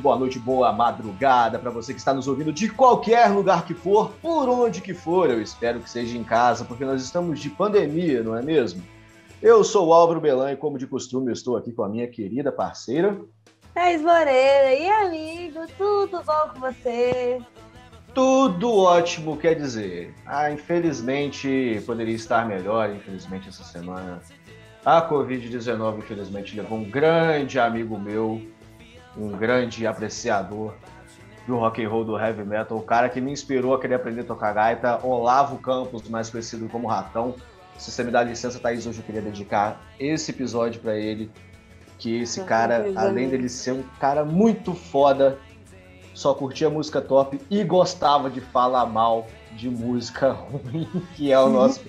tarde, boa noite, boa madrugada para você que está nos ouvindo de qualquer lugar que for, por onde que for. Eu espero que seja em casa, porque nós estamos de pandemia, não é mesmo? Eu sou o Álvaro Belan e, como de costume, estou aqui com a minha querida parceira. Thais Moreira, e amigo, tudo bom com você? Tudo ótimo, quer dizer. Ah, infelizmente poderia estar melhor, infelizmente essa semana. A Covid-19, infelizmente, levou um grande amigo meu, um grande apreciador do rock and roll, do heavy metal, o cara que me inspirou a querer aprender a tocar gaita, Olavo Campos, mais conhecido como Ratão. Se você me dá licença, Thaís, hoje eu queria dedicar esse episódio para ele, que esse cara, além dele ser um cara muito foda, só curtia música top e gostava de falar mal de música ruim, que é o nosso,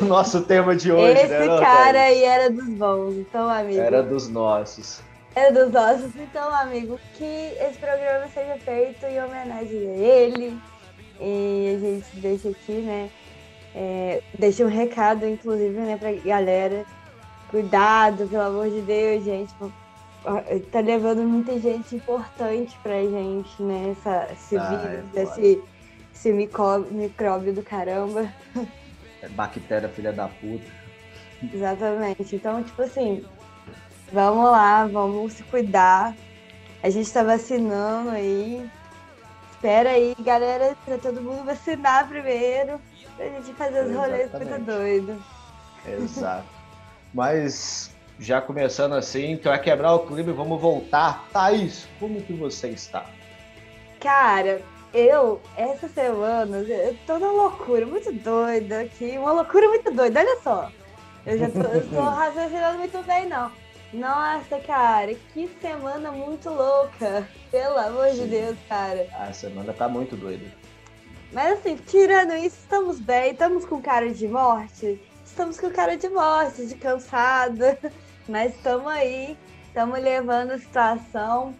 o nosso tema de hoje. Esse né, cara aí era dos bons, então, amigo. Era dos nossos. Era dos nossos, então, amigo, que esse programa seja feito em homenagem a ele. E a gente deixa aqui, né? É, deixa um recado, inclusive, né, pra galera. Cuidado, pelo amor de Deus, gente. Tá levando muita gente importante pra gente, né? Essa, esse ah, vírus, é esse, esse micróbio, micróbio do caramba. É bactéria, filha da puta. Exatamente. Então, tipo assim, vamos lá, vamos se cuidar. A gente tá vacinando aí. Espera aí, galera, pra todo mundo vacinar primeiro. Pra gente fazer os rolês muito doido. Exato. Mas já começando assim, para quebrar o clima, vamos voltar. Thaís, como que você está? Cara, eu, essa semana, eu tô na loucura, muito doida aqui. Uma loucura muito doida, olha só. Eu já tô, eu tô raciocinando muito bem, não. Nossa, cara, que semana muito louca. Pelo amor Sim. de Deus, cara. A semana tá muito doida. Mas assim, tirando isso, estamos bem, estamos com cara de morte. Estamos com cara de morte, de cansada. Mas estamos aí, estamos levando a situação.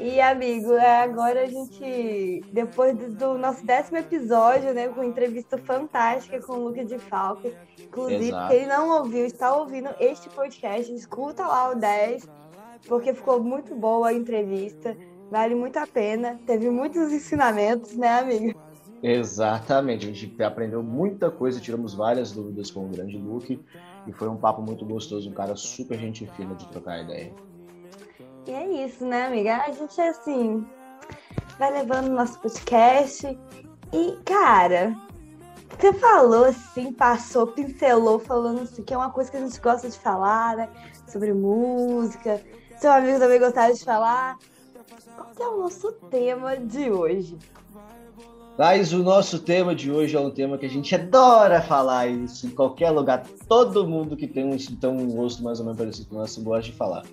E, amigo, é, agora a gente, depois do nosso décimo episódio, né, com entrevista fantástica com o Lucas de Falco, inclusive, se ele não ouviu, está ouvindo este podcast, escuta lá o 10, porque ficou muito boa a entrevista, vale muito a pena, teve muitos ensinamentos, né, amigo? Exatamente, a gente aprendeu muita coisa, tiramos várias dúvidas com o grande Luke e foi um papo muito gostoso, um cara super gente fina de trocar ideia. E é isso, né, amiga? A gente é assim, vai levando nosso podcast e, cara, você falou assim, passou, pincelou, falando assim, que é uma coisa que a gente gosta de falar, né? Sobre música. Seu amigo também gostava de falar. Qual é o nosso tema de hoje? Mas o nosso tema de hoje é um tema que a gente adora falar isso em qualquer lugar. Todo mundo que tem um, então, um gosto mais ou menos parecido com o nosso gosta de falar.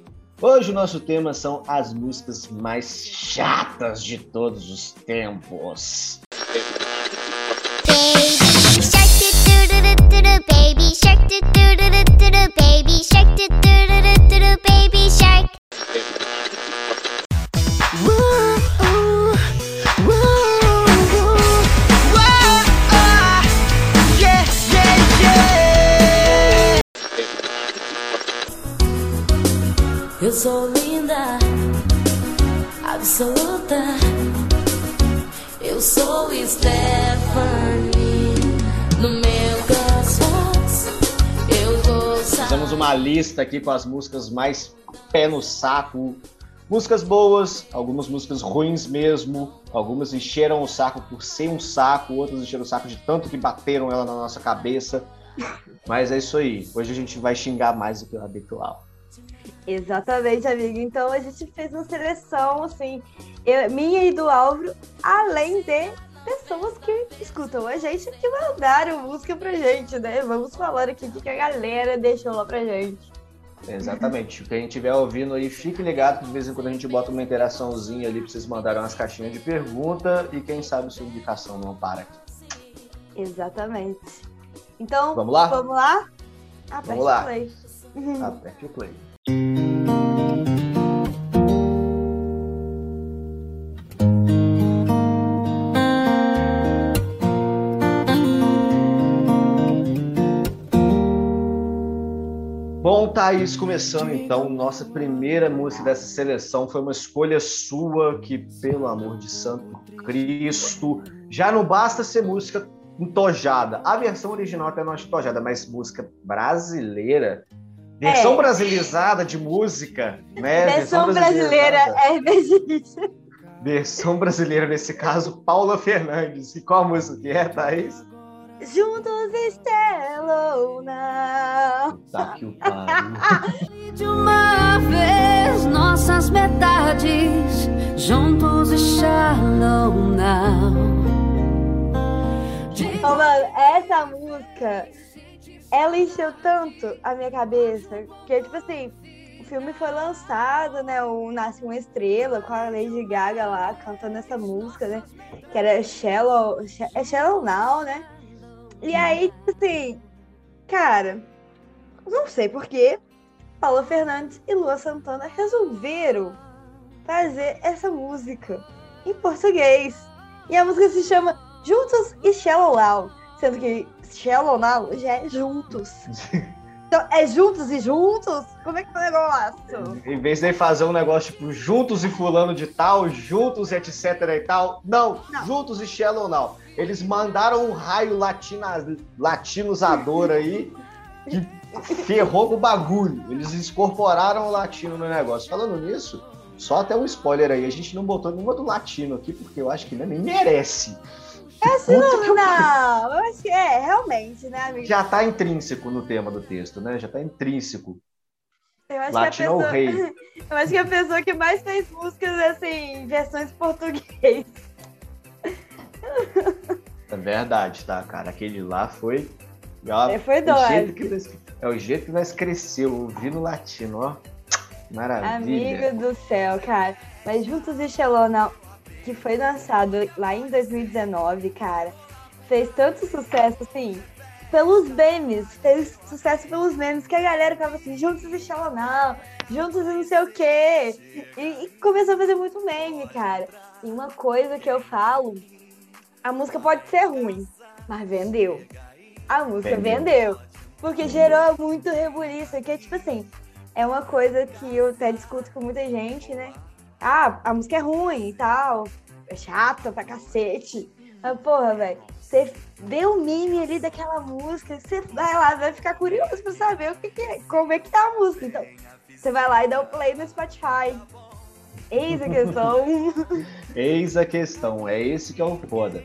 Hoje o nosso tema são as músicas mais chatas de todos os tempos. Baby shark, baby shark, sou linda, absoluta. Eu sou Stephanie. No meu coração, eu vou Fizemos uma lista aqui com as músicas mais pé no saco. Músicas boas, algumas músicas ruins mesmo, algumas encheram o saco por ser um saco, outras encheram o saco de tanto que bateram ela na nossa cabeça. Mas é isso aí. Hoje a gente vai xingar mais do que o habitual. Exatamente, amigo. Então a gente fez uma seleção, assim, eu, minha e do Álvaro, além de pessoas que escutam a gente que mandaram música pra gente, né? Vamos falar aqui o que a galera deixou lá pra gente. Exatamente. Quem estiver ouvindo aí, fique ligado que de vez em quando a gente bota uma interaçãozinha ali pra vocês mandarem umas caixinhas de pergunta e quem sabe sua indicação não para aqui. Exatamente. Então, vamos lá? Vamos lá? Aperte vamos lá. o play. Aperte o play. Thaís, começando então, nossa primeira música dessa seleção foi uma escolha sua que, pelo amor de Santo Cristo, já não basta ser música entojada. A versão original até não é entojada, mas música brasileira, versão É. de música, né? Versão brasileira é. Versão brasileira, nesse caso, Paula Fernandes. E qual música que é, Thaís? Juntos Now. Tá que o. De uma vez nossas metades juntos e shallow now. Ô, mano, essa música, ela encheu tanto a minha cabeça que, tipo assim, o filme foi lançado, né? O Nasce uma Estrela, com a Lady Gaga lá cantando essa música, né? Que era Shallow, é Shallow Now, né? E aí, tipo assim, cara, não sei porquê, Paula Fernandes e Lua Santana resolveram fazer essa música em português. E a música se chama Juntos e Shallow Now. Sendo que Shallow Now já é juntos. Então, é juntos e juntos? Como é que é o negócio? Em vez de fazer um negócio tipo juntos e fulano de tal, juntos e etc e tal, não, Não. juntos e shallow não. Eles mandaram um raio latina, latinizador aí que ferrou com o bagulho. Eles incorporaram o latino no negócio. Falando nisso, só até um spoiler aí, a gente não botou nenhuma do latino aqui, porque eu acho que nem merece. É assim, que não, eu acho que é, realmente, né, amigo? Já tá intrínseco no tema do texto, né? Já tá intrínseco. Eu acho, que Latino a é o pessoa, rei. eu acho que a pessoa que mais fez músicas, assim, em versões português. É verdade, tá, cara? Aquele lá foi. ó, É, foi o jeito que nós- é o jeito que nós cresceu, ouvindo latino, ó. Maravilha. Amigo do céu, cara. Mas Juntos e Now, que foi lançado lá em 2019, cara, fez tanto sucesso, assim, pelos memes. Fez sucesso pelos memes, que a galera ficava assim, Juntos e Now, Juntos e não sei o quê. E, e começou a fazer muito meme, cara. E uma coisa que eu falo, a música pode ser ruim, mas vendeu. A música Vendeu. vendeu. Porque gerou muito rebuliço, que é tipo assim, é uma coisa que eu até discuto com muita gente, né? Ah, a música é ruim e tal, é chata pra cacete. Mas, porra, velho, você vê o meme ali daquela música, você vai lá, vai ficar curioso pra saber o que, que é, como é que tá a música. Então, você vai lá e dá o play no Spotify. Eis a questão. Eis a questão, é esse que é o foda.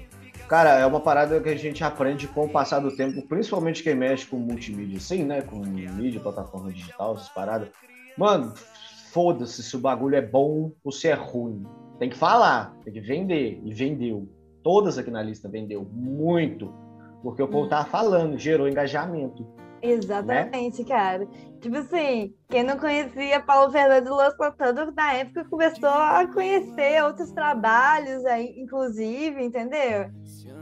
Cara, é uma parada que a gente aprende com o passar do tempo, principalmente quem mexe com multimídia, assim, né? Com mídia, plataforma digital, essas paradas. Mano, foda-se se o bagulho é bom ou se é ruim. Tem que falar, tem que vender. E vendeu. Todas aqui na lista vendeu muito. Porque o povo tava falando, gerou engajamento. Exatamente, cara. Tipo assim, quem não conhecia Paulo Fernando e Luan Santana, na época começou a conhecer outros trabalhos aí, inclusive, entendeu?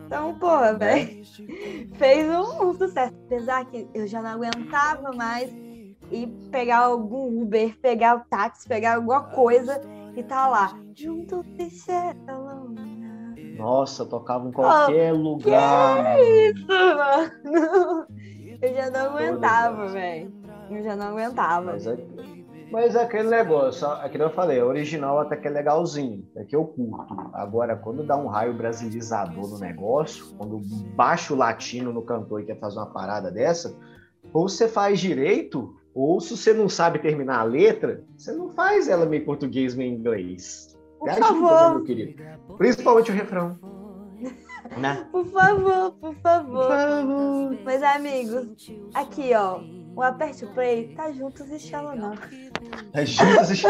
Então, porra, velho, fez um, um sucesso. Apesar que eu já não aguentava mais ir pegar algum Uber, pegar o táxi, pegar alguma coisa e tá lá. Junto. Nossa, tocava em qualquer lugar. mano. Isso, mano. Eu já não aguentava, velho. Eu já não aguentava. Mas é, mas é aquele negócio, é que nem eu falei, a original até que é legalzinho, é que eu curto. Agora, quando dá um raio brasilizador no negócio, quando baixa o latino no cantor e quer fazer uma parada dessa, ou você faz direito, ou se você não sabe terminar a letra, você não faz ela meio português, meio inglês. Por ajuda, favor, meu querido? Principalmente o refrão. Né? por favor, por favor. Mas, amigos, aqui, ó. O Aperte o Play tá juntos e shallow não. É juntos e.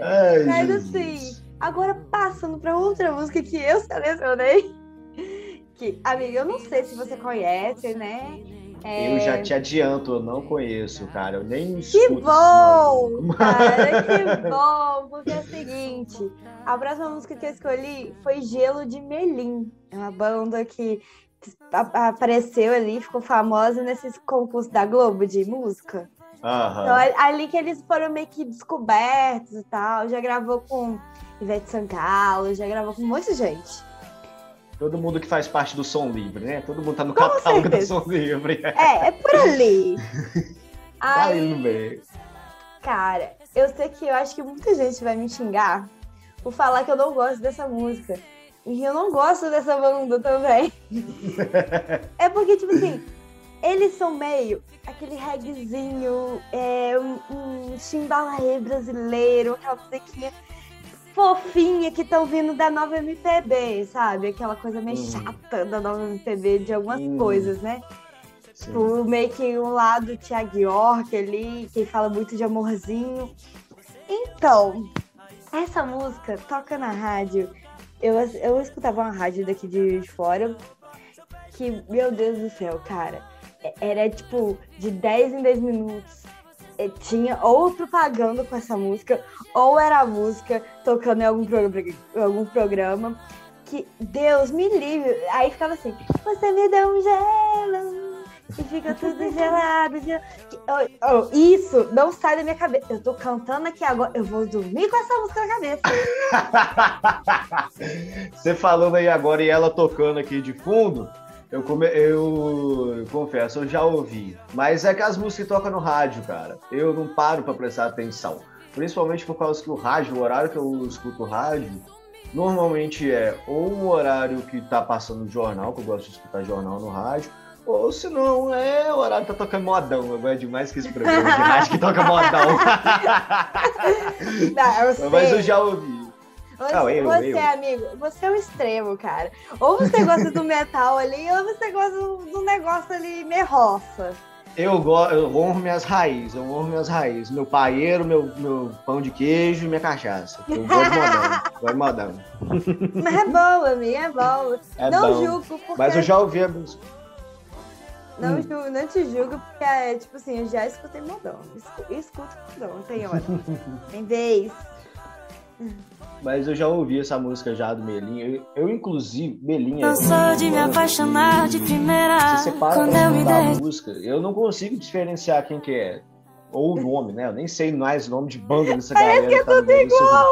Ai, Mas assim, agora passando pra outra música que eu selecionei. Que, amiga, eu não sei se você conhece, né? É, Eu já te adianto, eu não conheço, cara. Eu nem Que escuto bom, cara, que bom, porque é o seguinte, a próxima música que eu escolhi foi Gelo de Melim, é uma banda que apareceu ali, ficou famosa nesses concursos da Globo de música. Aham. Então, é ali que eles foram meio que descobertos e tal, já gravou com Ivete Sangalo, já gravou com um monte de gente. Todo mundo que faz parte do Som Livre, né? Todo mundo tá no Com catálogo do certeza. Som Livre. É, é por ali. Tá Aí, cara, eu sei que eu acho que muita gente vai me xingar por falar que eu não gosto dessa música. E eu não gosto dessa banda também. é porque, tipo assim, eles são meio aquele reggaezinho, é, um, um brasileiro, aquela musiquinha fofinha que estão vindo da nova MPB, sabe? Aquela coisa meio chata da nova MPB de algumas coisas, né? Sim. Tipo, meio que um lado Thiago York ali, que fala muito de amorzinho. Então, essa música toca na rádio. Eu, eu escutava uma rádio daqui de fora que, meu Deus do céu, cara, é- era tipo de 10 em 10 minutos. É, Tinha ou propaganda com essa música, ou era a música tocando em algum programa, em algum programa que Deus me livre. Aí ficava assim, você me deu um gelo e fica tudo gelado. gelado. Oh, oh, isso não sai da minha cabeça. Eu tô cantando aqui agora, eu vou dormir com essa música na cabeça. Você falando aí agora e ela tocando aqui de fundo, eu, come... eu confesso, eu já ouvi. Mas é que as músicas que tocam no rádio, cara, eu não paro pra prestar atenção. Principalmente por causa que o rádio, o horário que eu escuto o rádio, normalmente é ou um horário que tá passando jornal, que eu gosto de escutar jornal no rádio, ou se não, é o horário que tá tocando modão. Eu gosto demais que esse programa de rádio que toca modão. Não, Mas eu já ouvi. Você, Não, eu, você, eu. amigo, você é um extremo, cara. Ou você gosta do metal ali, ou você gosta do, negócio ali meio roça. Eu, go... eu honro minhas raízes, eu honro minhas raízes. Meu paeiro, meu, meu pão de queijo e minha cachaça. Eu gosto de modão. gosto de modão. Mas é bom, amigo, é bom. É não bom. julgo, porque. Mas eu já ouvi a música. Não, Hum. julgo, não te julgo, porque é tipo assim, eu já escutei modão. Escu- Escuto modão, tem hora. tem vez. Mas eu já ouvi essa música já do Melinha. Eu, eu, inclusive, Melinha. Não sou de me apaixonar de primeira. Você para Quando eu me a música, eu não consigo diferenciar quem que é. Ou o nome, né? Eu nem sei mais o nome de banda dessa galera. que é tudo igual!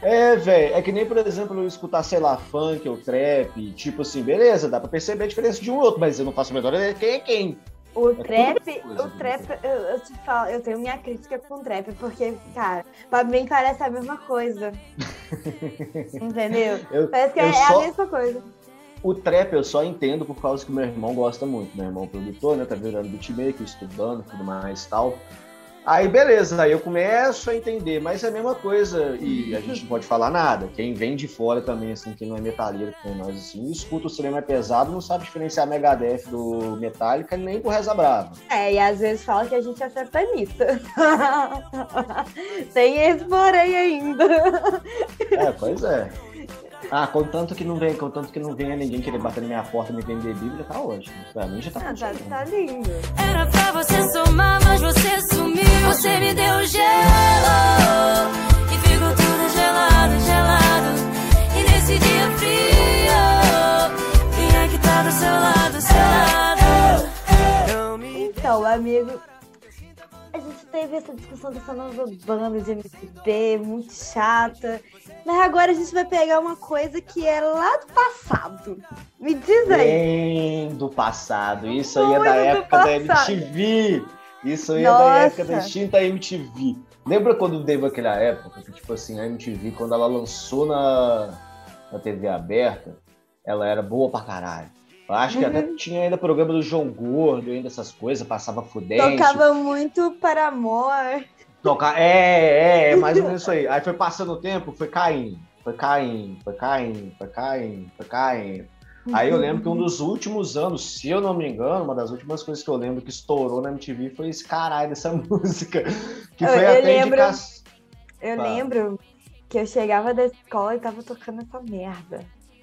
É, velho. É que nem, por exemplo, eu escutar, sei lá, funk ou trap. Tipo assim, beleza, dá pra perceber a diferença de um outro, mas eu não faço a menor ideia de quem é quem. O tudo trap, coisa, o trap, eu, eu te falo, eu tenho minha crítica com o trap, porque, cara, pra mim parece a mesma coisa. Entendeu? Eu, Parece que é, é só- a mesma coisa. O trap eu só entendo por causa que meu irmão gosta muito. Meu irmão é produtor, né? Tá virando beatmaker, estudando, tudo mais e tal. Aí beleza, aí eu começo a entender, mas é a mesma coisa e a gente não pode falar nada. Quem vem de fora também, assim, quem não é metalheiro, como nós, assim, escuta o cinema é pesado, não sabe diferenciar Megadeth do Metallica nem do Reza Brava. É, e às vezes fala que a gente é satanista. Tem esse porém ainda. É, pois é. Ah, contanto que não vem, contanto que não venha ninguém querer bater na minha porta e me vender Bíblia, tá ótimo. Pra mim já tá Ah, tá, tá lindo. Era pra você somar, mas você. Você me deu gelo e ficou tudo gelado, gelado. E nesse dia frio, quem é que tá do seu lado, seu lado? Então, amigo, a gente teve essa discussão dessa nova banda de MPB, muito chata. Mas agora a gente vai pegar uma coisa que é lá do passado. Me diz aí. Bem do passado. Isso aí é da época da. MTV. Isso aí é da Nossa. época da extinta MTV. Lembra quando teve aquela época que, tipo assim, a MTV, quando ela lançou na, na TV aberta, ela era boa pra caralho. Eu acho que Uhum. até tinha ainda programa do João Gordo, ainda essas coisas, passava fudente. Tocava muito para amor. Tocar. É, é, é, mais ou menos isso aí. Aí foi passando o tempo, foi caindo, foi caindo, foi caindo, foi caindo, foi caindo. Aí eu lembro que um dos últimos anos, se eu não me engano, uma das últimas coisas que eu lembro que estourou na MTV foi esse caralho dessa música. Que Eu- foi eu até lembro- indicação. Eu Tá. lembro que eu chegava da escola e tava tocando essa merda.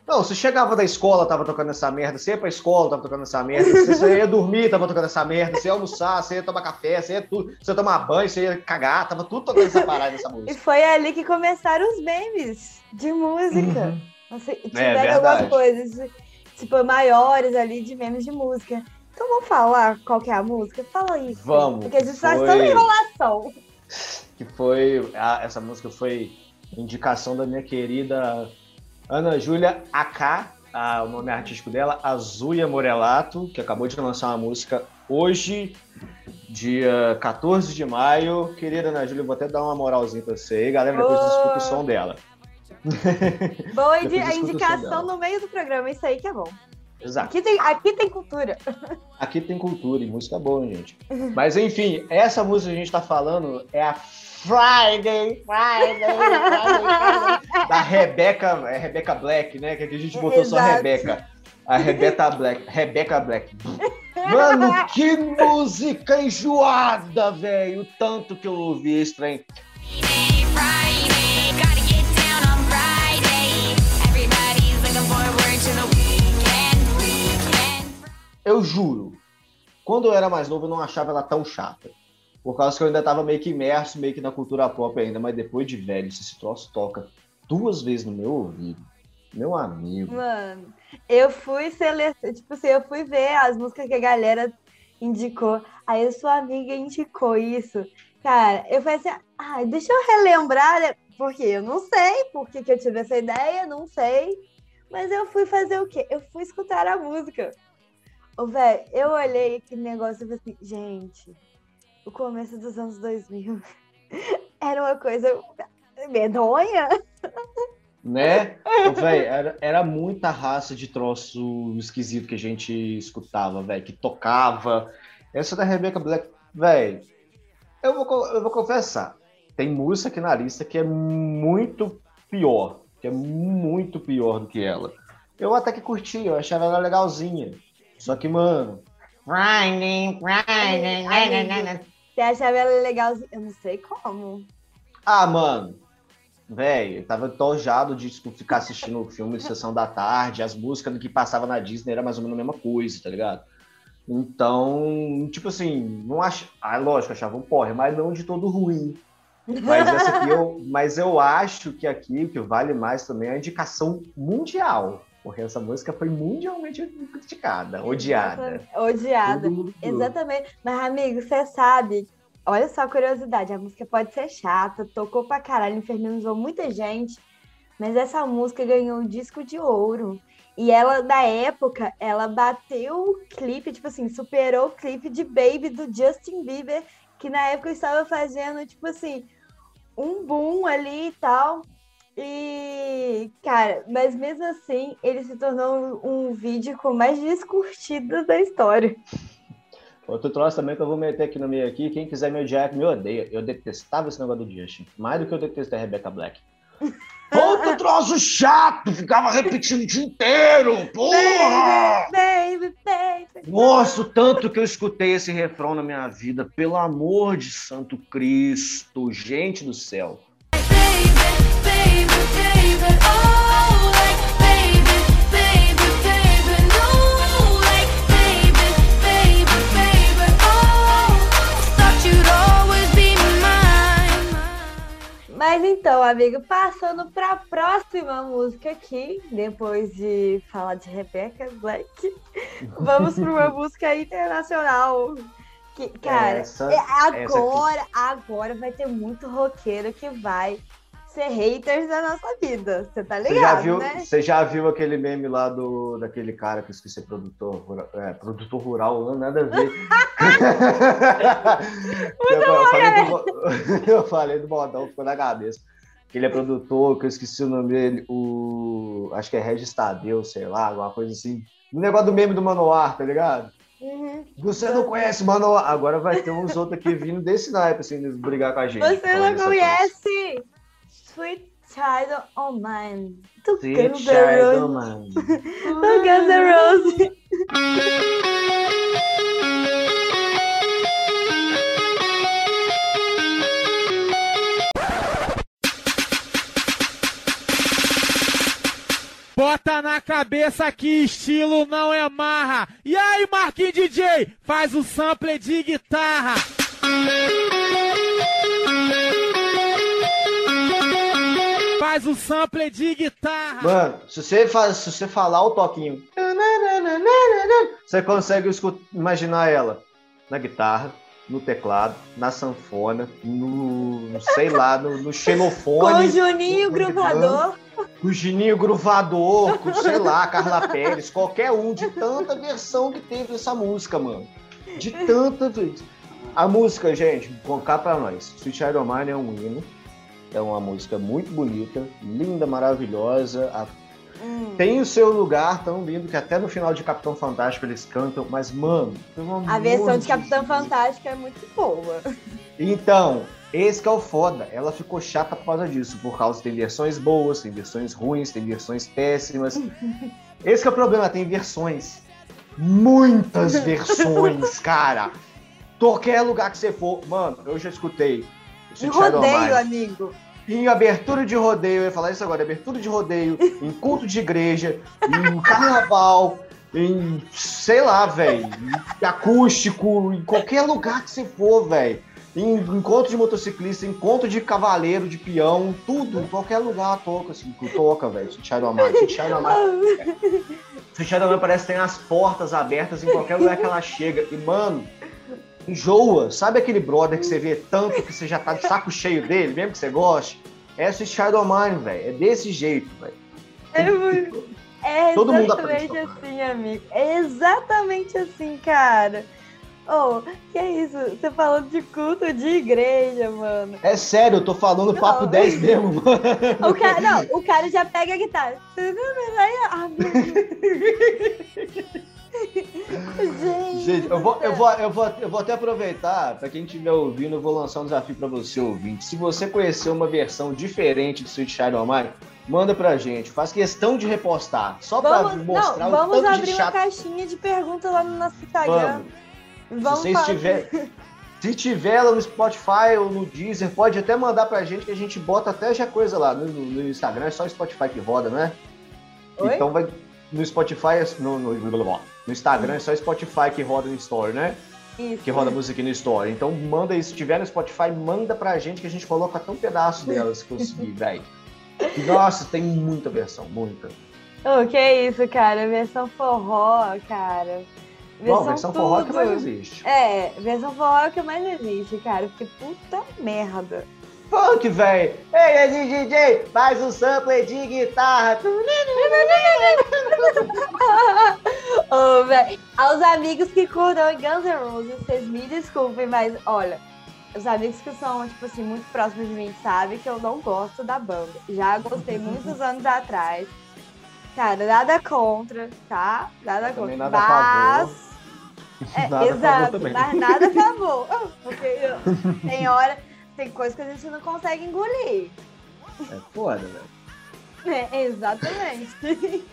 Não, você chegava da escola, tava tocando essa merda. Você ia pra escola, tava tocando essa merda. Você, você ia dormir, tava tocando essa merda. Você ia almoçar, você ia tomar café, você ia tudo. Você ia tomar banho, você ia cagar, tava tudo tocando essa parada dessa E música. foi ali que começaram os memes de música. Uhum. Assim, É, tiveram algumas verdade. coisas, tipo, maiores ali de memes de música. Então vamos falar qual que é a música? Fala aí. Vamos, Porque a gente faz foi- toda enrolação. que foi a- essa música foi indicação da minha querida Ana Júlia AK, a- o nome artístico dela, Azuia Morelato, que acabou de lançar uma música hoje, dia 14 de maio. Querida Ana Júlia, vou até dar uma moralzinha pra você aí, galera, depois Oh. escuta o som dela. Boa indi- a indicação no meio do programa, isso aí que é bom. Exato. Aqui tem, aqui tem cultura. Aqui tem cultura e música boa, gente. Mas enfim, essa música que a gente tá falando é a Friday, Friday, Friday, Friday da Rebeca, é Rebeca Black, né? Que aqui a gente botou só Exato. Rebeca. A Rebeca Black, Rebeca Black. Mano, que música enjoada, velho. O tanto que eu ouvi esse trem. Friday, Friday, Eu juro, quando eu era mais novo, eu não achava ela tão chata. Por causa que eu ainda tava meio que imerso, meio que na cultura pop ainda, mas depois de velho, se esse troço toca duas vezes no meu ouvido, meu amigo. Mano, eu fui selecionar, tipo assim, eu fui ver as músicas que a galera indicou. Aí a sua amiga indicou isso. Cara, eu falei assim, ah, deixa eu relembrar, né? Porque eu não sei por que, que eu tive essa ideia, não sei. Mas eu fui fazer o quê? Eu fui escutar a música. Ô, velho, eu olhei aquele negócio e falei assim, gente, o começo dos anos 2000 era uma coisa medonha. Né? Véi, era, era muita raça de troço esquisito que a gente escutava, velho, que tocava. Essa da Rebecca Black, velho, eu vou, eu vou confessar, tem música aqui na lista que é muito pior, que é muito pior do que ela. Eu até que curti, eu achava ela legalzinha. Só que, mano. Você achava ela legalzinha? Eu não sei como. Ah, mano. Velho, eu tava tojado de tipo, ficar assistindo o filme de sessão da tarde, as músicas do que passava na Disney era mais ou menos a mesma coisa, tá ligado? Então, tipo assim, não acho. Ah, lógico, achava um porre, mas não de todo ruim. Mas essa aqui eu. Mas eu acho que aqui o que vale mais também é a indicação mundial. Porque essa música foi mundialmente criticada, odiada. Odiada. Exatamente. Mas, amigo, você sabe. Olha só a curiosidade. A música pode ser chata, tocou pra caralho, infernizou muita gente. Mas essa música ganhou um disco de ouro. E ela, da época, ela bateu o clipe, tipo assim, superou o clipe de Baby do Justin Bieber, que na época estava fazendo, tipo assim, um boom ali e tal. E, cara, mas mesmo assim, ele se tornou um vídeo com mais descurtidas da história. Outro troço também que eu vou meter aqui no meio aqui, quem quiser me odiar, me odeia. Eu detestava esse negócio do Justin. Mais do que eu detestei a Rebecca Black. Outro troço chato, ficava repetindo o dia inteiro, porra! Baby, baby. Nossa, o tanto que eu escutei esse refrão na minha vida, pelo amor de Santo Cristo, gente do céu. Mas então, amigo, passando para a próxima música aqui, depois de falar de Rebecca Black, vamos para uma música internacional. Que, cara, Essa- é essa agora, agora vai ter muito roqueiro que vai ser haters da nossa vida. Você tá Você ligado, já, viu, né? você já viu aquele meme lá do, daquele cara que eu esqueci, produtor, é, produtor rural, não, nada a ver. eu, falei do, eu falei do modão, ficou na cabeça. Que ele é produtor, que eu esqueci o nome dele, o. Acho que é Regis Tadeu, sei lá, alguma coisa assim. O negócio do meme do Manoar, tá ligado? Uhum. Você não conhece Manoar. Agora vai ter uns outros aqui vindo desse naipe, assim, brigar com a gente. Você não conhece Sweet Child O' Mine do coisa. Guns Sweet N' Child, Roses. Do Guns N' Roses. Bota na cabeça que estilo não é marra. E aí, Marquinhos DJ, faz o sample de guitarra. Faz o sample de guitarra. Mano, se você, faz, se você falar o toquinho, você consegue imaginar ela na guitarra, no teclado, na sanfona, no, sei lá, no, no Com o Juninho Gruvador. o Gininho Gruvador, com, sei lá, Carla Pérez, qualquer um, de tanta versão que teve essa música, mano. De tanta. A música, gente, cá pra nós. Sweet O' Mine é um hino. É uma música muito bonita, linda, maravilhosa. A Hum. tem o seu lugar tão lindo que até no final de Capitão Fantástico eles cantam, mas, mano, A versão de Capitão Deus. Fantástica é muito boa. Então, esse que é o foda. Ela ficou chata por causa disso. Por causa tem versões boas, tem versões ruins, tem versões péssimas. Esse que é o problema, tem versões. Muitas versões, cara. Qualquer lugar que você for. Mano, eu já escutei. Mine. rodeio, amigo. Em abertura de rodeio, eu ia falar isso agora, abertura de rodeio, em culto de igreja, em carnaval, em, sei lá, velho, em acústico, em qualquer lugar que você for, velho. Em encontro de motociclista, encontro de cavaleiro, de peão, tudo, em qualquer lugar toca, assim, toca, velho. Sutiaro Amar, Sutiaro Amar. Sutiaro Amar parece que tem as portas abertas em qualquer lugar que ela chega. E, mano, enjoa. Sabe aquele brother que você vê tanto que você já tá de saco cheio dele, mesmo que você goste? É esse Shadow Mine, velho. É desse jeito, velho. É, muito- é Todo mundo exatamente aprende. assim, amigo. É exatamente assim, cara. Oh, que é isso? Você falando de culto de igreja, mano. É sério, eu tô falando papo Não. 10 mesmo, mano. O cara, não, o cara já pega a guitarra. Ah, Deus. Gente, eu vou, eu, vou, eu, vou, eu vou até aproveitar, pra quem estiver ouvindo, eu vou lançar um desafio pra você, ouvinte. Se você conhecer uma versão diferente de Sweet Child O' Mine, manda pra gente. Faz questão de repostar. Só pra Vamos, mostrar não, o vamos tanto abrir de uma chato. caixinha de perguntas lá no nosso Instagram. Vamos. Vamos se vocês falar- tiver, se tiver lá no Spotify ou no Deezer, pode até mandar pra gente que a gente bota até já coisa lá no, no- Instagram, é só o Spotify que roda, né? Oi? Então vai no Spotify, no, no, no Instagram é só Spotify que roda no Store, né? Isso. Que roda música no Store. Então manda aí, se tiver no Spotify, manda pra gente que a gente coloca até um pedaço dela se conseguir, velho. Nossa, tem muita versão, muita. Oh, que isso, cara. Versão forró, cara. Bom, versão forró que mais existe. É, versão forró é que mais existe, cara. Porque puta merda. Funk, velho! Ei, DJ, faz um sample de guitarra. Ô, velho. Aos amigos que curtam Guns N' Roses, vocês me desculpem, mas olha, os amigos que são, tipo assim, muito próximos de mim sabem que eu não gosto da banda. Já gostei muitos anos atrás. Cara, nada contra, tá? Nada contra. nada mas. É, Nada exato, mas nada a favor. Porque tem hora, tem coisa que a gente não consegue engolir. É foda, velho. É, exatamente.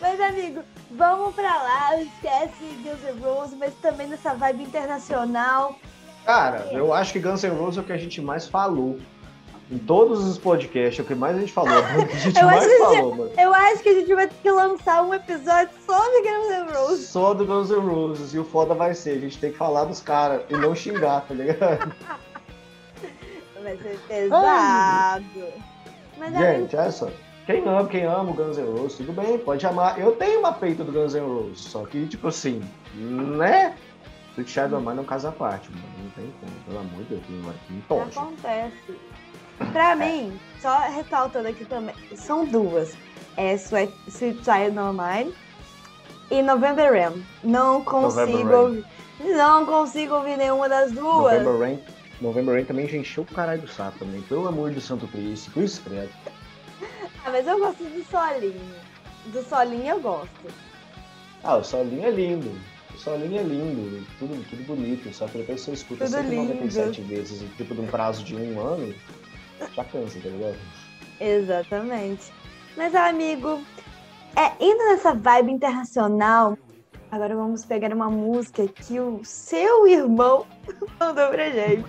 Mas, amigo, vamos pra lá. Esquece Guns N' Roses, mas também nessa vibe internacional. Cara, eu acho que Guns N' Roses é o que a gente mais falou. Em todos os podcasts, é o que mais a gente falou. É a gente Eu mais acho que falou, mano. Eu acho que a gente vai ter que lançar um episódio só de Guns N' Roses. Só do Guns N' Roses. E o foda vai ser, a gente tem que falar dos caras e não xingar, tá ligado? Vai ser pesado. Mas, Gente, olha só. Quem ama, quem ama o Guns N' Roses, tudo bem, pode amar. Eu tenho uma peita do Guns N' Roses, só que, tipo assim, né? Child of Mine é um caso à parte, mano. Não tem como, pelo amor de Deus, não me tocha. acontece. Pra mim, só ressaltando aqui também, são duas. É Sweet, Sweet Child No Mine e November Rain. Não consigo Rain. Não consigo ouvir nenhuma das duas. November Rain, November Rain também já encheu o caralho do saco também. Pelo amor do Santo Cristo, por isso credo. Ah, mas eu gosto do solinho. Do solinho eu gosto. Ah, o solinho é lindo. O solinho é lindo, tudo, tudo bonito. Só que depois você escuta Tudo 197 vezes, tipo, de um prazo de um ano, já cansa, tá ligado? Exatamente. Mas, amigo, é, indo nessa vibe internacional, agora vamos pegar uma música que o seu irmão mandou pra gente.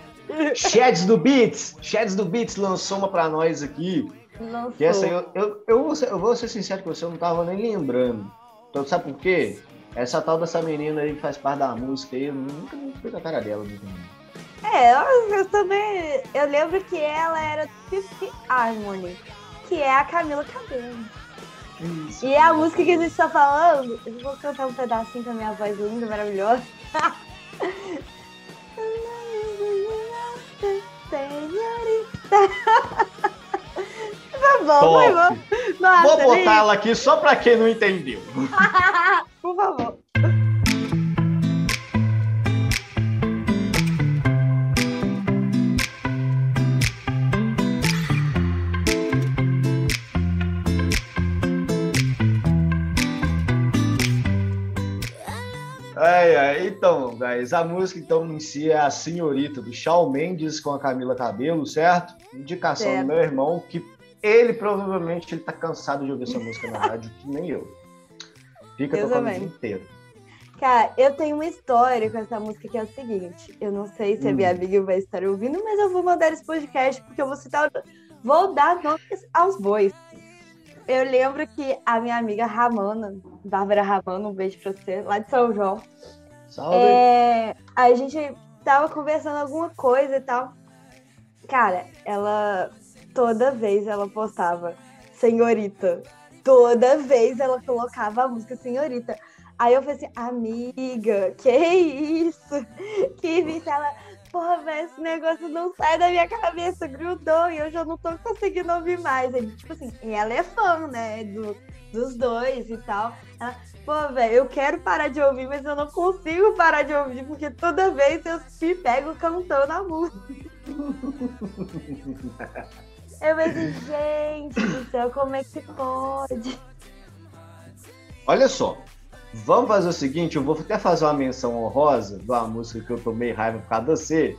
Shads do Beats! Shads do Beats lançou uma pra nós aqui. Lançou. Que essa eu, eu, eu, vou ser, eu vou ser sincero com você, eu não tava nem lembrando. Então, sabe por quê? Essa tal dessa menina aí que faz parte da música aí, eu nunca me fui com a cara dela. Nunca. É, eu, eu também. Eu lembro que ela era Fifth Harmony, que é a Camila Cabello. Isso. E é a música que a gente tá falando. Eu vou cantar um pedacinho com a minha voz linda, maravilhosa. Senhorita. Tá bom, foi bom. Top! Nossa, Vou botar ela aqui só pra quem não entendeu. Por favor. Ai, então, guys, a música então em si é a Senhorita do Shawn Mendes com a Camila Cabelo, certo? Indicação Certo. do meu irmão que ele provavelmente ele tá cansado de ouvir essa música na rádio, que nem eu. Fica Eu tocando o também. dia inteiro. Cara, eu tenho uma história com essa música que é o seguinte. Eu não sei se a Hum. minha amiga vai estar ouvindo, mas eu vou mandar esse podcast porque eu vou citar. Vou dar nomes aos bois. Eu lembro que a minha amiga Ramana, Bárbara Ramana, um beijo pra você, lá de São João. Salve! É, a gente tava conversando alguma coisa e tal. Cara, ela toda vez ela postava Senhorita. Toda vez ela colocava a música Senhorita. Aí eu falei assim, amiga, que isso? Que vício ela. Porra, velho, esse negócio não sai da minha cabeça, grudou e eu já não tô conseguindo ouvir mais. Ele, tipo assim, ela é fã, né, do, dos dois e tal. Ela, Pô, velho, eu quero parar de ouvir, mas eu não consigo parar de ouvir, porque toda vez eu me pego cantando a música. Eu assim, gente do céu, como é que pode? Olha só, vamos fazer o seguinte, eu vou até fazer uma menção honrosa de uma música que eu tomei raiva por causa de você.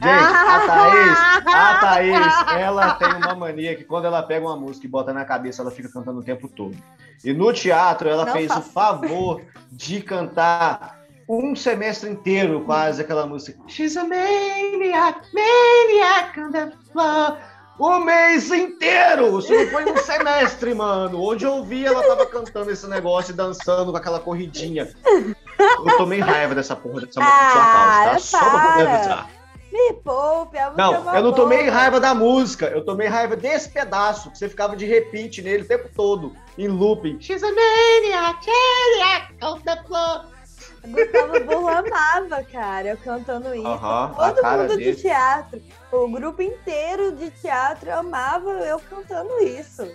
Gente, a Thaís, a Thaís, ela tem uma mania que quando ela pega uma música e bota na cabeça, ela fica cantando o tempo todo. E no teatro, ela Não fez faço. o favor de cantar um semestre inteiro quase aquela música. She's a maniac, maniac on the floor. O mês inteiro! Isso não foi um semestre, mano. Onde eu vi, ela tava cantando esse negócio e dançando com aquela corridinha. Eu tomei raiva dessa porra dessa música por sua causa, tá? Ah, Só pra poder para. avisar. Me poupe, a música é Não, uma eu não tomei raiva da música, eu tomei raiva desse pedaço, que você ficava de repeat nele o tempo todo, em looping. She's a maniac, maniac on the floor. Gustavo Burro amava, cara, eu cantando isso. A Todo mundo dele. de teatro, o grupo inteiro de teatro amava eu cantando isso.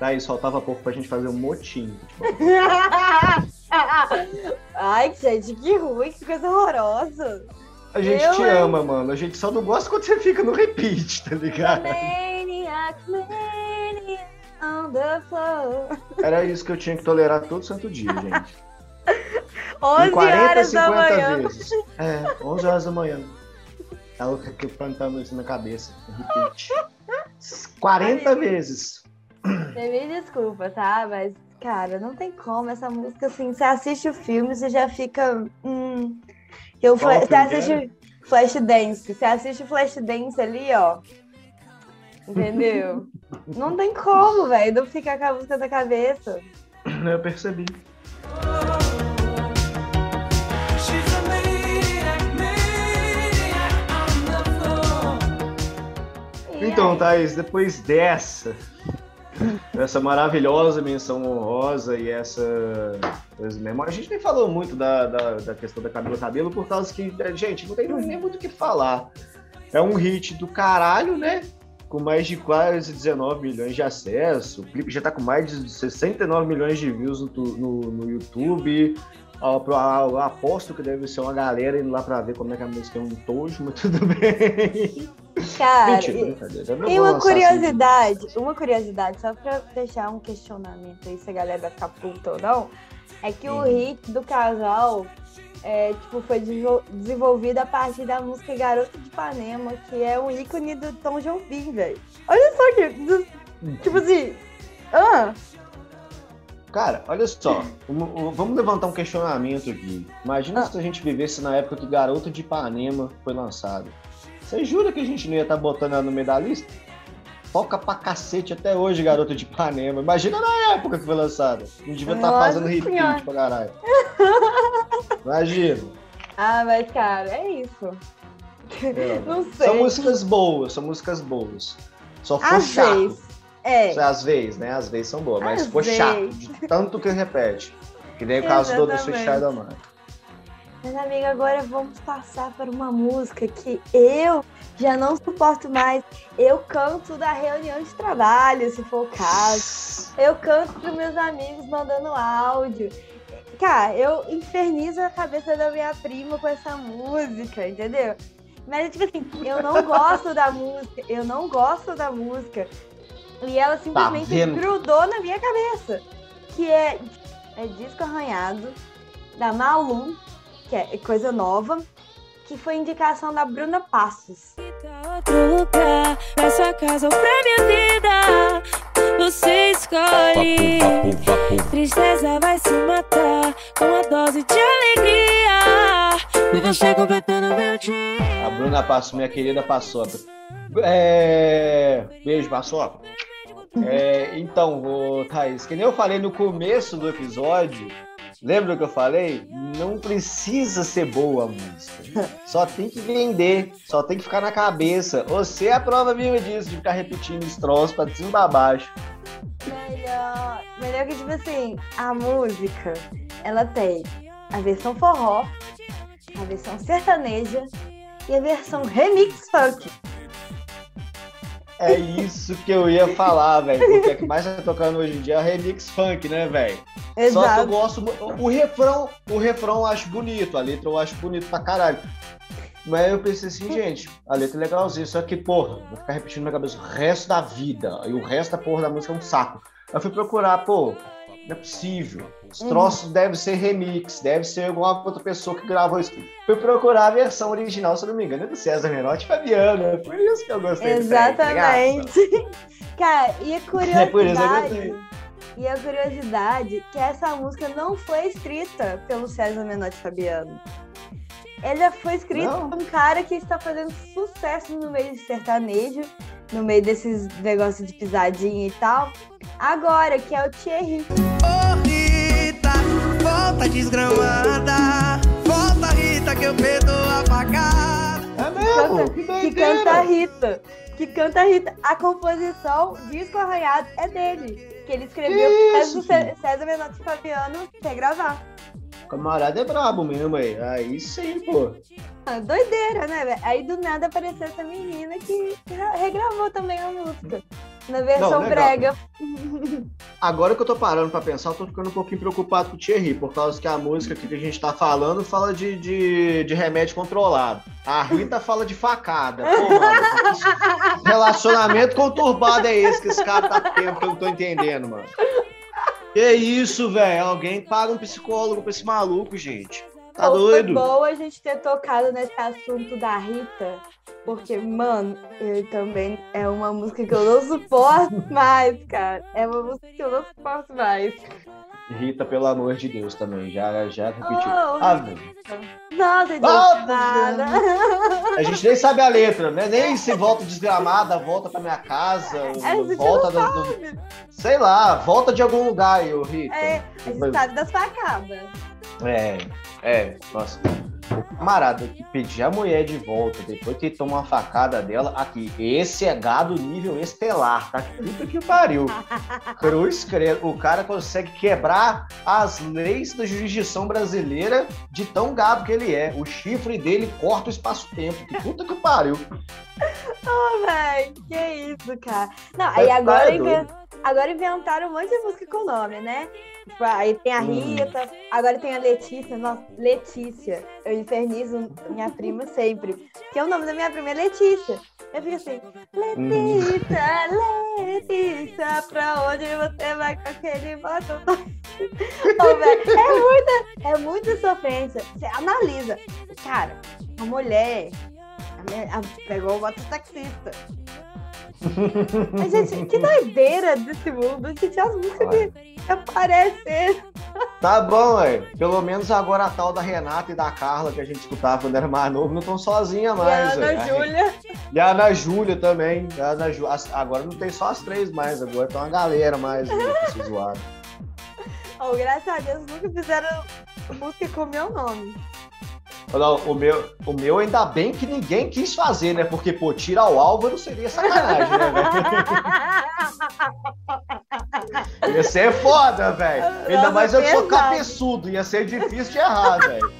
Daí faltava pouco pra gente fazer um motim. Tipo, Ai, gente, que ruim, que coisa horrorosa. A gente Eu, te ama, mano. A gente só não gosta quando você fica no repeat, tá ligado? Maniac, maniac on the floor. Era isso que eu tinha que tolerar todo santo dia, gente. 11 Em 40, horas da 50 manhã. vezes. É, 11 horas da manhã. Ela fica cantando isso na cabeça. Repeat. 40 vezes. Você me desculpa, tá? Mas, cara, não tem como. Essa música, assim, você assiste o filme, você já fica. Hum. Eu, Qual você assiste Flashdance. Você assiste Flashdance ali, ó. Entendeu? não tem como, velho, não ficar com a música na cabeça. Eu percebi. Então, aí? Thaís, depois dessa, essa maravilhosa menção honrosa e essa a gente nem falou muito da, da, da questão da Camila Cabelo, por causa que, eh, gente, não tem nem muito o que falar. É um hit do caralho, né? Com mais de quase 19 milhões de acessos. O clipe já tá com mais de 69 milhões de views no, no, no YouTube. Eu aposto que deve ser uma galera indo lá pra ver como é que a música é um tojo, mas tudo bem. Cara, Mentira, e- uma lançar assim. curiosidade, uma curiosidade, só pra deixar um questionamento aí, se a galera vai ficar puta ou não, é que o Hum. hit do casal é, tipo, foi desenvol- desenvolvido a partir da música Garota de Ipanema, que é um ícone do Tom Jobim, velho. Olha só que. do- Hum. tipo assim. Ah, Cara, olha só, um- um- vamos levantar um questionamento aqui. Imagina Ah. se a gente vivesse na época que Garota de Ipanema foi lançado. Você jura que a gente não ia estar botando ela no meio da lista? Toca pra cacete até hoje, Garota de Ipanema. Imagina na época que foi lançada. Não devia estar Nossa fazendo repeat pra caralho. Imagina. ah, mas cara, é isso. É. Não sei. São músicas boas, são músicas boas. Só foi Às chato. vezes. É. Às vezes, né? Às vezes são boas, mas Às ficou chato. vezes. De tanto que repete. Que nem o caso do Sweet. Child of Mine. Mas, amiga, agora vamos passar para uma música que eu Já não suporto mais. Eu canto da reunião de trabalho, se for o caso. Eu canto para meus amigos mandando áudio. Cara, eu infernizo a cabeça da minha prima com essa música, entendeu? Mas, tipo assim, eu não gosto da música, eu não gosto da música. E ela simplesmente vendo? grudou na minha cabeça. Que é, é disco arranhado, da Malu, que é coisa nova, que foi indicação da Bruna Passos. Outro lugar, pra sua casa ou pra minha vida. Você escolhe. Tristeza vai se matar com a dose de alegria. E você completando meu dia. A Bruna passou, minha querida Paçoca. É... Beijo, Paçoca. É, então, Thaís, que nem eu falei no começo do episódio, lembra o que eu falei? Não precisa ser boa a música. Só tem que vender, só tem que ficar na cabeça. Você é a prova viva disso, de ficar repetindo os troços pra cima baixo. Melhor, melhor que, tipo assim, a música, ela tem a versão forró, a versão sertaneja e a versão remix funk. É isso que eu ia falar, velho. Porque o que mais tá tocando hoje em dia é remix funk, né, velho? Só que eu Exato. gosto. O refrão, o refrão eu acho bonito, a letra eu acho bonito pra caralho. Mas eu pensei assim, gente, a letra é legalzinha, só que, porra, vou ficar repetindo na minha cabeça o resto da vida. E o resto da porra da música é um saco. Eu fui procurar, pô, não é possível. Os Uhum. troços devem ser remix, deve ser alguma outra pessoa que gravou isso. Fui procurar a versão original, se eu não me engano, é do César Menotti e Fabiano. Por isso que eu gostei trem? Exatamente. Cara, e a É por isso que eu curiosidade. gostei. E a curiosidade que essa música não foi escrita pelo César Menotti Fabiano. Ela foi escrita Não? por um cara que está fazendo sucesso no meio de sertanejo, no meio desses negócios de pisadinha e tal. Agora, que é o Thierry. Rita, volta desgramada. Volta, Rita, que eu perdoo a facada. É mesmo? canta- Que que canta Rita. Que canta Rita. A composição Disco Arranhado é dele. Que ele escreveu Que antes do isso, Cé- César Menotti Fabiano regravar. Camarada é brabo mesmo aí. Aí sim, pô. Ah, Doideira, né? Aí do nada apareceu essa menina que re- regravou também a música. Na versão legal. brega. Agora que eu tô parando pra pensar, eu tô ficando um pouquinho preocupado com o Thierry, por causa que a música aqui que a gente tá falando fala de, de, de remédio controlado. A Rita fala de facada. Pô, relacionamento conturbado é esse que esse cara tá tendo que eu não tô entendendo, mano? Que isso, velho? Alguém paga um psicólogo pra esse maluco, gente. Tá Pô, doido? Foi bom a gente ter tocado nesse assunto da Rita. Porque, mano, eu também é uma música que eu não suporto mais, cara. É uma música que eu não suporto mais. Rita, pelo amor de Deus, também. Já, já repetiu. Oh, Ah, velho. Nossa, Ah, nada. A gente nem sabe a letra, né? Nem se volta desgramada, volta pra minha casa, a gente volta não do, do- Sei lá, volta de algum lugar aí, ô Rita. É, a gente sabe das facadas. É, é, nossa. O camarada que pedir a mulher de volta depois que toma uma facada dela, aqui, esse é gado nível estelar, tá? Puta que pariu. Cruz credo. O cara consegue quebrar as leis da jurisdição brasileira de tão gado que ele é. O chifre dele corta o espaço-tempo. Que puta que pariu. Ô, véi, que isso, cara. Não, aí tá agora, agora inventaram um monte de música com nome, né? Tipo, Aí tem a Hum. Rita, agora tem a Letícia. Nossa, Letícia. Eu infernizo minha prima sempre. Porque o nome da minha prima é Letícia. Eu fico assim, Hum. Letícia, Letícia, pra onde você vai com aquele véi, é muita, é muita sofrência. Você analisa. Cara, a mulher a minha- a- pegou o mototaxista. Mas, gente, que doideira desse mundo. Gente, as músicas que que aparecem. Tá bom, ué. Pelo menos agora a tal da Renata e da Carla que a gente escutava quando era mais novo não estão sozinhas E a mais. Ana Júlia. E a Ana Júlia também. A Ana as- Agora não tem só as três mais, agora tem uma galera mais zoar. Oh, graças a Deus, nunca fizeram música com meu nome. O, meu, o meu ainda bem que ninguém quis fazer, né? Porque, pô, tirar o Álvaro seria sacanagem, né, velho? Ia ser foda, velho. Ainda mais eu que sou cabeçudo, ia ser difícil de errar, velho.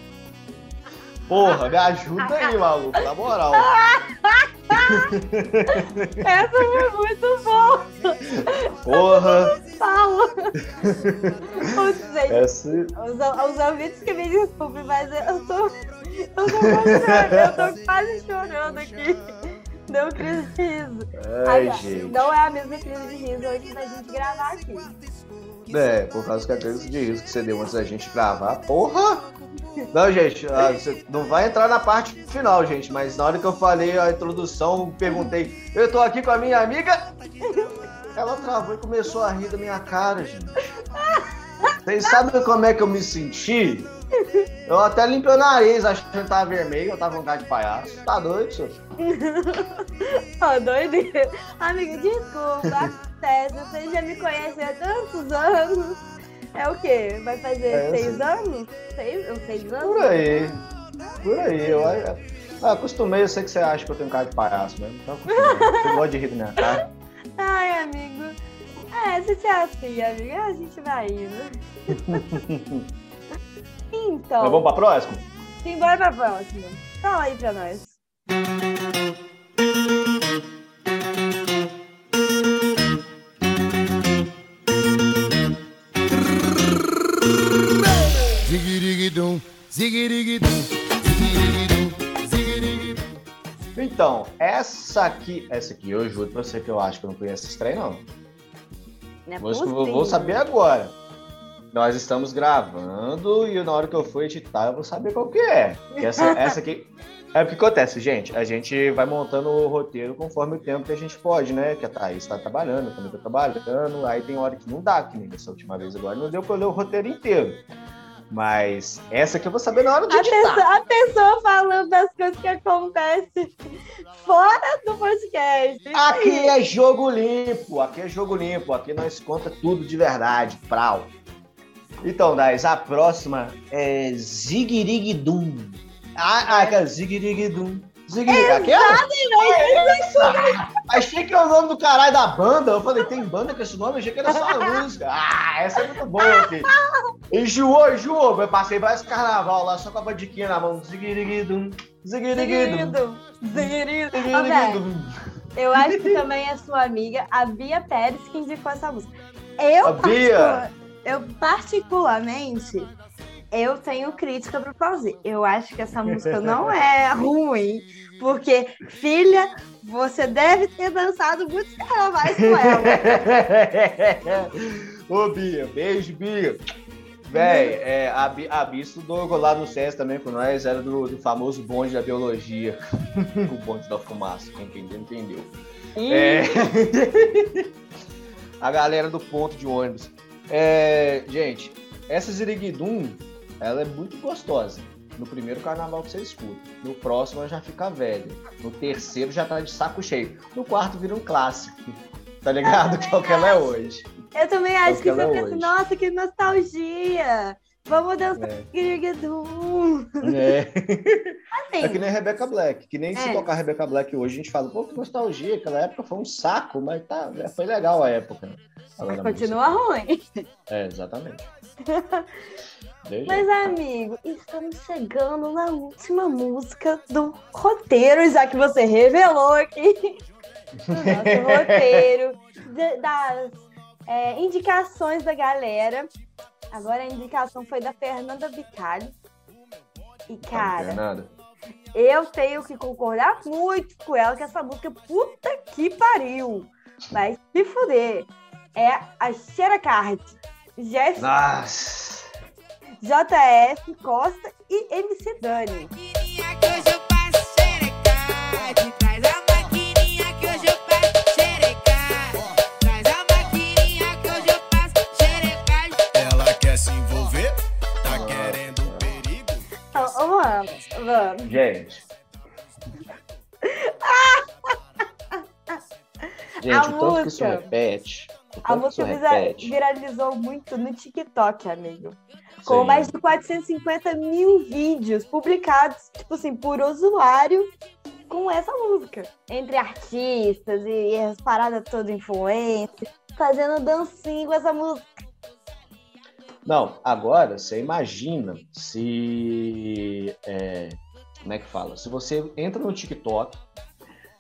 Porra, me ajuda aí, maluco, na moral. Essa foi muito boa. Porra. Putz, gente, essa. os, os ouvintes que me desculpem, mas eu tô. Eu tô, quase chorando, eu tô quase chorando aqui. Deu crise de riso. Ai, gente. Não é a mesma crise de riso hoje da gente gravar aqui. É, por causa que a crise de risco que você deu antes da gente gravar. Porra! Não, gente, ah, você não vai entrar na parte final, gente, mas na hora que eu falei a introdução, perguntei, eu tô aqui com a minha amiga. Ela travou e começou a rir da minha cara, gente. Vocês sabem como é que eu me senti? Eu até limpei o nariz, achando que tava vermelho, eu tava com cara de palhaço. Tá doido, senhor? Ó, doideira. Amiga, desculpa, acontece. Você já me conhece há tantos anos. É o quê? Vai fazer É, eu seis sei. anos? Seis, seis anos? Por aí. Por aí. Eu ah, acostumei, eu sei que você acha que eu tenho cara de palhaço mesmo. Então acostumei. Você de rir da minha cara. Ai, amigo. É, se é assim, amiga, a gente vai indo. então, Mas vamos pra próxima? simbora pra próxima. Fala aí pra nós. Então, essa aqui. Essa aqui, eu juro pra você que eu acho que eu não conheço esse trem, não. Não é Vou, possível. vou saber agora. Nós estamos gravando e na hora que eu for editar eu vou saber qual que é. Que essa, essa aqui. É o que acontece, gente. A gente vai montando o roteiro conforme o tempo que a gente pode, né? Que a Thaís tá trabalhando, eu também tô trabalhando. Aí tem hora que não dá, que nem dessa última vez agora. Não deu pra eu ler o roteiro inteiro. Mas essa aqui eu vou saber na hora de A editar. pessoa, a pessoa falando das coisas que acontecem fora do podcast. Aqui é jogo limpo, aqui é jogo limpo, aqui nós conta tudo de verdade, prau. Então, Dais, a próxima é Zigirigidum. Ah, ah aquela Zigirigidum. Zigirigidum. Aquela? É isso. Achei que era o nome do caralho da banda. Eu falei, tem banda com esse nome? Achei que era só a música. Ah, essa é muito boa, filho. Enjoou, enjoou. Eu passei vários carnaval lá só com a bandiquinha na mão. Ô, velho, Zigirigidum. Eu acho que também é sua amiga, a Bia Pérez, que indicou essa música. Eu, A Bia? Eu particularmente, eu tenho crítica pro Pauzinho. Eu acho que essa música não é ruim, porque, filha, você deve ter dançado muitos carnavais com ela. Ô, Bia, beijo, Bia. Véi, é, a, Bi- a Bia estudou lá no SES também com nós, era do, do famoso bonde da biologia. o bonde da fumaça, quem entendeu, entendeu. É. a galera do ponto de ônibus. É, gente, essa Ziriguidum, ela é muito gostosa. No primeiro carnaval que você escuta. No próximo ela já fica velha. No terceiro já tá de saco cheio. No quarto vira um clássico. Tá ligado? Que é o que ela é hoje. Eu também acho que é você pensa, hoje. nossa, que nostalgia! Vamos dançar É. É. Assim, É que nem Rebecca Black. Que nem se É. tocar Rebecca Black hoje, a gente fala, pô, que nostalgia. Aquela época foi um saco, mas tá, foi legal a época. mas continua ruim. música- É, exatamente. Mas, amigo, estamos chegando na última música do roteiro, já que você revelou aqui o nosso roteiro das é, indicações da galera. Agora a indicação foi da Fernanda Vicari. E, cara, Fernanda. eu tenho que concordar muito com ela que essa música, puta que pariu, vai se fuder. É a Cheira Card. Jeff Nossa. JF Costa e MC Dani. maquininha que hoje eu vamos, vamos. Gente. Gente, A o tanto que isso música- repete. A música repete. viralizou muito no TikTok, amigo. Com Sim. mais de 450 mil vídeos publicados, tipo assim, por usuário com essa música. Entre artistas e, e as paradas todas influência, fazendo dancinho com essa música. Não, agora você imagina se é, como é que fala? Se você entra no TikTok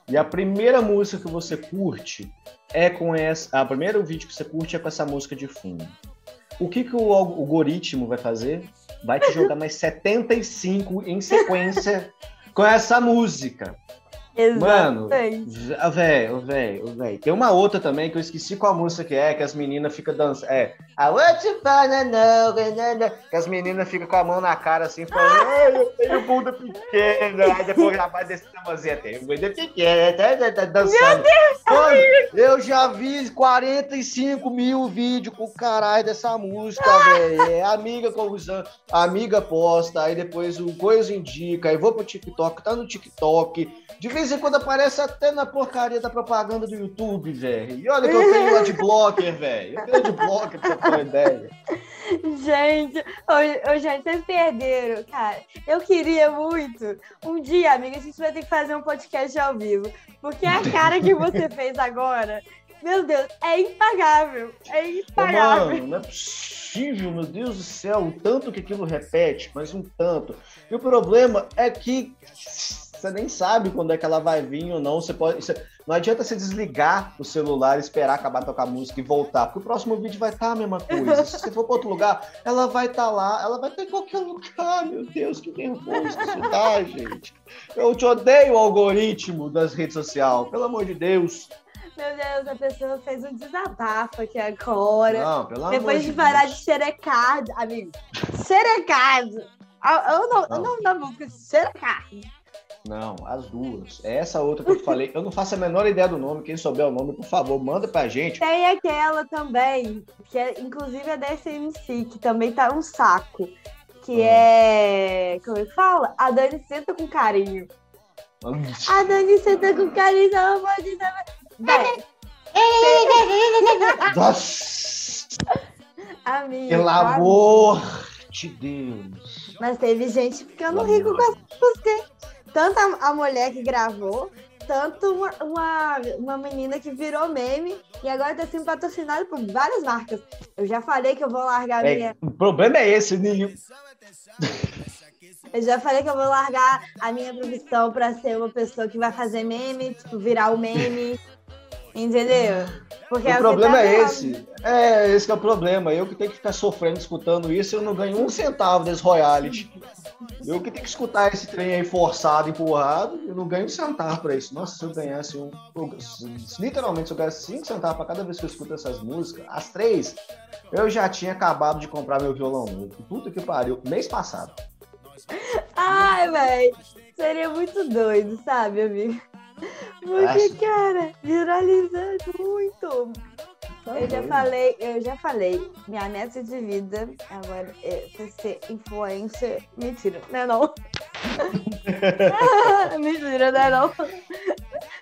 e a primeira música que você curte é com essa. A primeiro vídeo que você curte é com essa música de fundo. O que, que o algoritmo vai fazer? Vai te jogar mais 75 em sequência com essa música. Mano, Exatamente. velho, velho, velho. Tem uma outra também que eu esqueci qual música que é, que as meninas ficam dançando. É. I want you banana", que as meninas ficam com a mão na cara assim, falando, "Ai, eu tenho bunda pequena. Aí depois já vai descer a mãozinha, tenho bunda pequena, tá, tá, tá dançando. Mano, eu já vi 45 mil vídeos com o caralho dessa música, velho. É amiga com usando, amiga posta, aí depois o coisa indica, aí vou pro TikTok, tá no TikTok. De vez em quando aparece até na porcaria da propaganda do YouTube, velho. E olha que eu tenho lá de blocker, velho. Eu tenho de blocker pra ter uma ideia. Gente, ô, ô, gente, vocês perderam, cara. Eu queria muito. Um dia, amiga, a gente vai ter que fazer um podcast ao vivo. Porque a cara que você fez agora, meu Deus, é impagável. É Ô, impagável. Mano, não é possível, meu Deus do céu, o tanto que aquilo repete, mas um tanto. E o problema é que você nem sabe quando é que ela vai vir ou não. Você pode. você- não adianta você desligar o celular, esperar acabar tocar música e voltar, porque o próximo vídeo vai estar a mesma coisa. Se você for para outro lugar, ela vai estar lá, ela vai estar em qualquer lugar. Meu Deus, que nervoso que isso dá, gente. Eu te odeio o algoritmo das redes sociais, pelo amor de Deus. Meu Deus, a pessoa fez um desabafo aqui agora. Não, pelo amor Depois de parar Deus. de xerecar, amigo. Xerecar. Ah, Eu não, Não. eu não dá música, xerecar. Não, as duas. É essa outra que eu falei. Eu não faço a menor ideia do nome. Quem souber o nome, por favor, manda pra gente. Tem aquela também, que é, inclusive é da SMC, que também tá um saco. Que Hum. é. Como é que fala? A Dani senta com carinho. A Dani senta com carinho, não pode. Véi, Nossa, amiga. pelo amor de Deus. Mas teve gente ficando rico com essa música. Tanto a, a mulher que gravou, tanto uma, uma, uma menina que virou meme e agora tá sendo patrocinada por várias marcas. Eu já falei que eu vou largar a É, minha. o problema é esse, Ninho. Eu já falei que eu vou largar a minha profissão pra ser uma pessoa que vai fazer meme, tipo, virar o meme. Entendeu? Porque O problema tá é esse. É, esse que é o problema. Eu que tenho que ficar sofrendo escutando isso, eu não ganho um centavo desse royalty. Eu que tenho que escutar esse trem aí forçado, empurrado, eu não ganho um centavo pra isso. Nossa, se eu ganhasse um. literalmente, se eu ganhasse cinco centavos pra cada vez que eu escuto essas músicas, as três, eu já tinha acabado de comprar meu violão. Puta que pariu, mês passado. Ai, velho. Seria muito doido, sabe, amigo? Porque, Acho. cara, viraliza muito. Tá Eu já falei, eu já falei, minha meta de vida agora é ser influencer. Mentira, não é não. Mentira, não é não.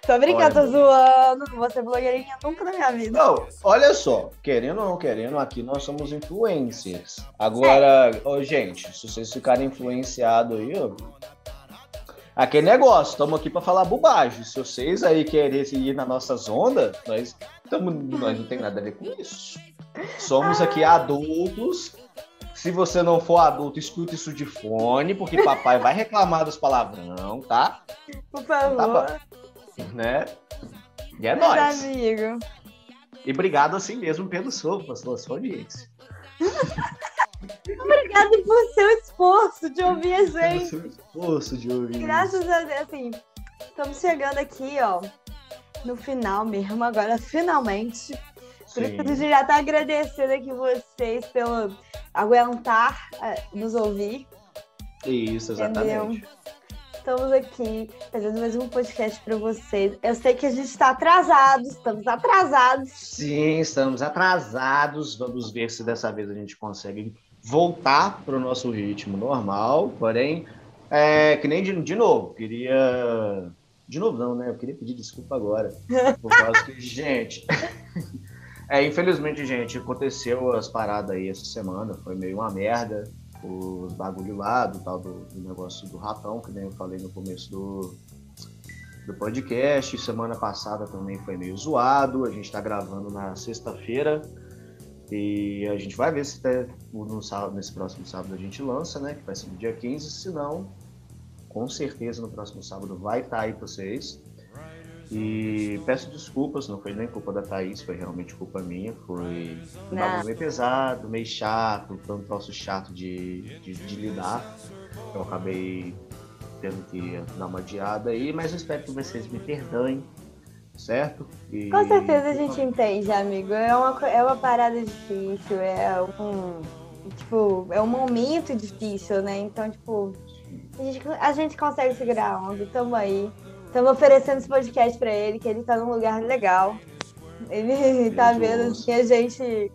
Tô brincando, tô zoando. Não vou ser blogueirinha nunca na minha vida. Não, olha só, querendo ou não querendo, aqui nós somos influencers. Agora, ô, gente, se vocês ficarem influenciados aí, ó, aquele negócio, estamos aqui para falar bobagem. Se vocês aí querem ir na nossas ondas, nós, tamo, nós não tem nada a ver com isso. Somos aqui adultos. Se você não for adulto, escuta isso de fone, porque papai vai reclamar dos palavrão, tá? Por favor. Tá bom. Né? E é nóis. amigo. E obrigado assim mesmo pelo seu, pela sua audiência. Obrigada por seu esforço de ouvir a gente. seu esforço de ouvir. Graças a Deus, assim, estamos chegando aqui, ó, no final mesmo, agora finalmente. Por isso a gente já tá agradecendo aqui vocês pelo aguentar eh, nos ouvir. Isso, exatamente. Estamos aqui fazendo mais um podcast para vocês. Eu sei que a gente está atrasado, estamos atrasados. Sim, estamos atrasados. Vamos ver se dessa vez a gente consegue voltar para o nosso ritmo normal. Porém, é, que nem de, de novo, queria. De novo, não, né? Eu queria pedir desculpa agora. Por causa que, gente. É, infelizmente, gente, aconteceu as paradas aí essa semana. Foi meio uma merda. Os bagulho lá, do tal do, do negócio do ratão, que nem eu falei no começo do, do podcast. Semana passada também foi meio zoado. A gente tá gravando na sexta-feira. E a gente vai ver se até no sábado, nesse próximo sábado a gente lança, né? Que vai ser no dia 15. Se não, com certeza no próximo sábado vai estar aí para vocês. E peço desculpas, não foi nem culpa da Thaís, foi realmente culpa minha. Foi um bagulho meio pesado, meio chato, foi um troço chato de, de, de lidar. Eu acabei tendo que dar uma adiada aí, mas eu espero que vocês me perdoem, certo? E- Com certeza a gente entende, amigo. É uma, é uma parada difícil, é um. Tipo, é um momento difícil, né? Então, tipo, a gente, a gente consegue segurar a onda, tamo aí. Estamos oferecendo esse podcast pra ele, que ele tá num lugar legal. Ele tá Deus. vendo assim, a gente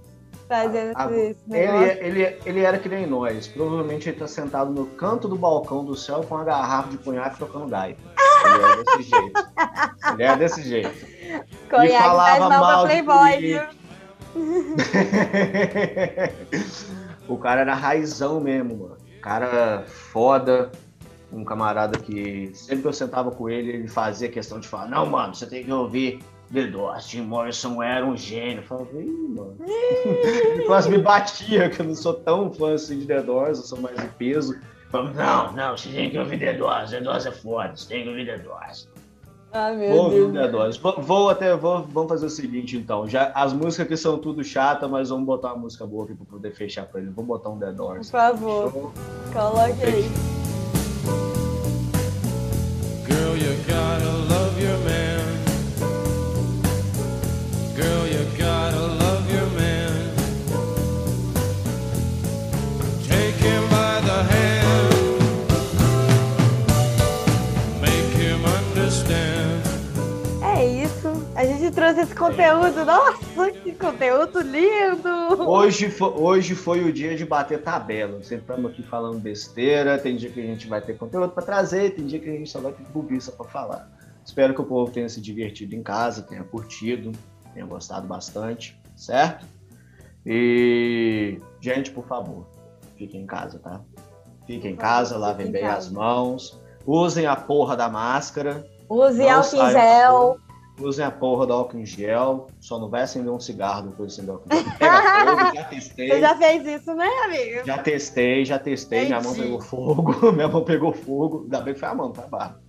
fazendo Ah, esse negócio. Ele, ele, ele era que nem nós. Provavelmente ele tá sentado no canto do balcão do céu com uma garrafa de conhaque tocando gaita. Ele é desse jeito. Ele é desse jeito. Conhaque faz falava mal Playboy, viu? o cara era raizão mesmo, mano. Cara foda. Um camarada que sempre que eu sentava com ele, ele fazia questão de falar: Não, mano, você tem que ouvir The Doors. Jim Morrison era um gênio. Eu falava, Ih, mano. quase me batia, que eu não sou tão fã assim de The Doors, eu sou mais de peso. Falava, não, não, você tem que ouvir The Doors. The Doors é foda, você tem que ouvir The Doors. Ah, Vou meu o Deus. The Doors. Vou, vou até, vou, vamos fazer o seguinte então. Já, as músicas aqui são tudo chata, mas vamos botar uma música boa aqui pra poder fechar pra ele. Vou botar um The Por Doors. favor, Show. coloque aí. Girl, you gotta love your man. Girl, Trouxe esse conteúdo. Nossa, que conteúdo lindo! Hoje, fo- hoje foi o dia de bater tabela. Sempre estamos aqui falando besteira. Tem dia que a gente vai ter conteúdo para trazer, tem dia que a gente só vai ter bobiça para falar. Espero que o povo tenha se divertido em casa, tenha curtido, tenha gostado bastante, certo? E, gente, por favor, fiquem em casa, tá? Fiquem em casa, lavem em bem casa. as mãos, usem a porra da máscara. Use álcool em gel. Usem a porra do álcool em gel. Só não vai acender um cigarro depois de acender o álcool em gel. Pega fogo, já testei. Você já fez isso, né, amigo? Já testei, já testei. Minha mão Entendi. pegou fogo. Minha mão pegou fogo. Ainda bem que foi a mão, tá? Barra.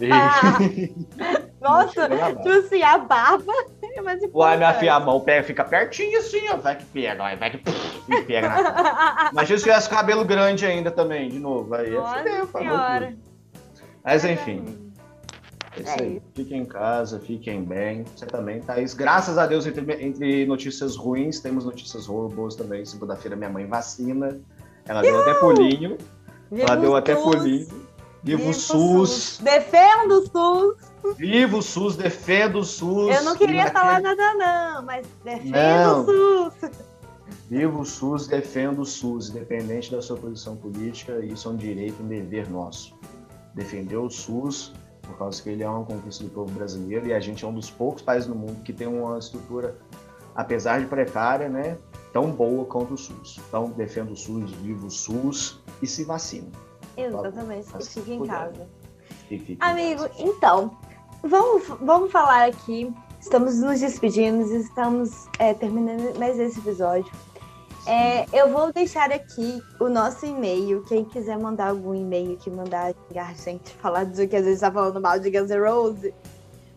E... Ah, Nossa, tipo barra. assim, a barba é importante. Uai, minha filha, a mão pega, fica pertinho assim, ó. Vai que pega, vai, vai que pega cara. Imagina se tivesse cabelo grande ainda também, de novo. Aí, Nossa. Mas enfim, é isso É aí. Fiquem em casa, fiquem bem. Você também, Thaís. Graças a Deus, entre, entre notícias ruins, temos notícias boas também. Segunda-feira, minha mãe vacina. Ela deu até pulinho. Viva Ela deu até SUS. pulinho. Viva o SUS! Defenda o SUS. Viva o SUS! Defenda o SUS! Eu não queria Viva falar nada, não, mas defenda Não. o SUS. Viva o SUS, defenda o SUS, independente da sua posição política, isso é um direito, um dever nosso. Defender o SUS, por causa que ele é uma conquista do povo brasileiro e a gente é um dos poucos países no mundo que tem uma estrutura, apesar de precária, né, tão boa quanto o SUS. Então, defenda o SUS, viva o SUS e se vacine. Exatamente, e Assim fique em casa. Em Amigo, casa. então, vamos, vamos falar aqui. Estamos nos despedindo, estamos é, terminando mais esse episódio. É, eu vou deixar aqui o nosso e-mail. Quem quiser mandar algum e-mail que mandar xingar a gente, falar do que a gente está falando mal de Guns N' Roses,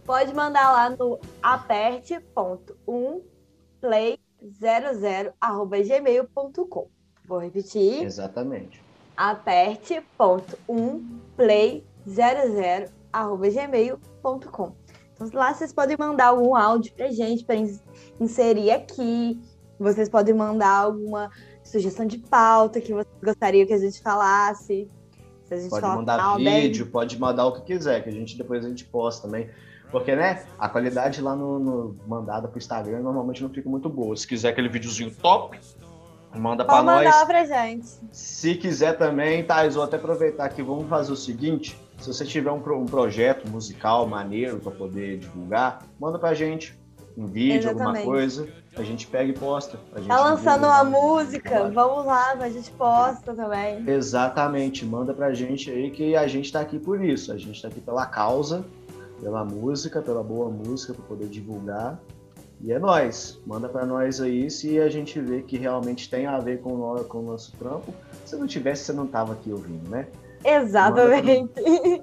pode mandar lá no aperte.1play00@gmail.com. Vou repetir Exatamente. aperte.1play00@gmail.com. Então lá vocês podem mandar algum áudio pra gente para inserir aqui. Vocês podem mandar alguma sugestão de pauta que vocês gostariam que a gente falasse. Se a gente Pode mandar mal, vídeo, pode mandar o que quiser, que a gente depois a gente posta também. Porque, né, a qualidade lá no, no mandada pro Instagram normalmente não fica muito boa. Se quiser aquele videozinho top, manda mandar nós. lá pra gente. Se quiser também, Thais, vou até aproveitar aqui, vamos fazer o seguinte. Se você tiver um, um projeto musical maneiro para poder divulgar, manda pra gente um vídeo, alguma Exatamente. coisa, a gente pega e posta. Tá lançando uma música, vamos lá, a gente posta também. Exatamente, manda pra gente aí que a gente tá aqui por isso. A gente tá aqui pela causa, pela música, pela boa música, para poder divulgar. E é nós. Manda pra nós aí se a gente vê que realmente tem a ver com o, com o nosso trampo. Se não tivesse, você não tava aqui ouvindo, né? Exatamente.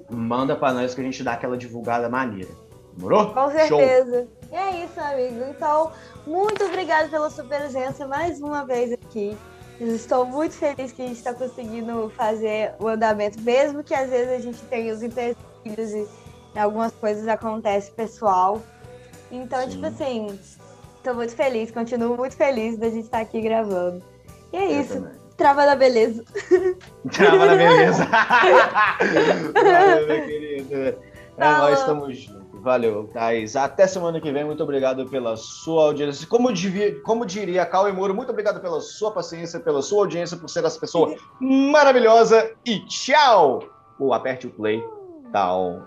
Manda pra nós que a gente dá aquela divulgada maneira. Demorou? Com Show. certeza. E é isso, amigo. Então, muito obrigada pela sua presença mais uma vez aqui. Estou muito feliz que a gente está conseguindo fazer o andamento, mesmo que às vezes a gente tenha os empecilhos e algumas coisas acontecem pessoal. Então, Sim. tipo assim, estou muito feliz, continuo muito feliz da gente estar aqui gravando. E é Eu isso. também. Trava da beleza. Trava na beleza. Valeu, meu querido. É, nós estamos juntos. Valeu, Thaís. Até semana que vem. Muito obrigado pela sua audiência. Como, devia, como diria Cauê Moro, muito obrigado pela sua paciência, pela sua audiência, por ser essa pessoa maravilhosa. E tchau! Ou aperte o play. Tchau.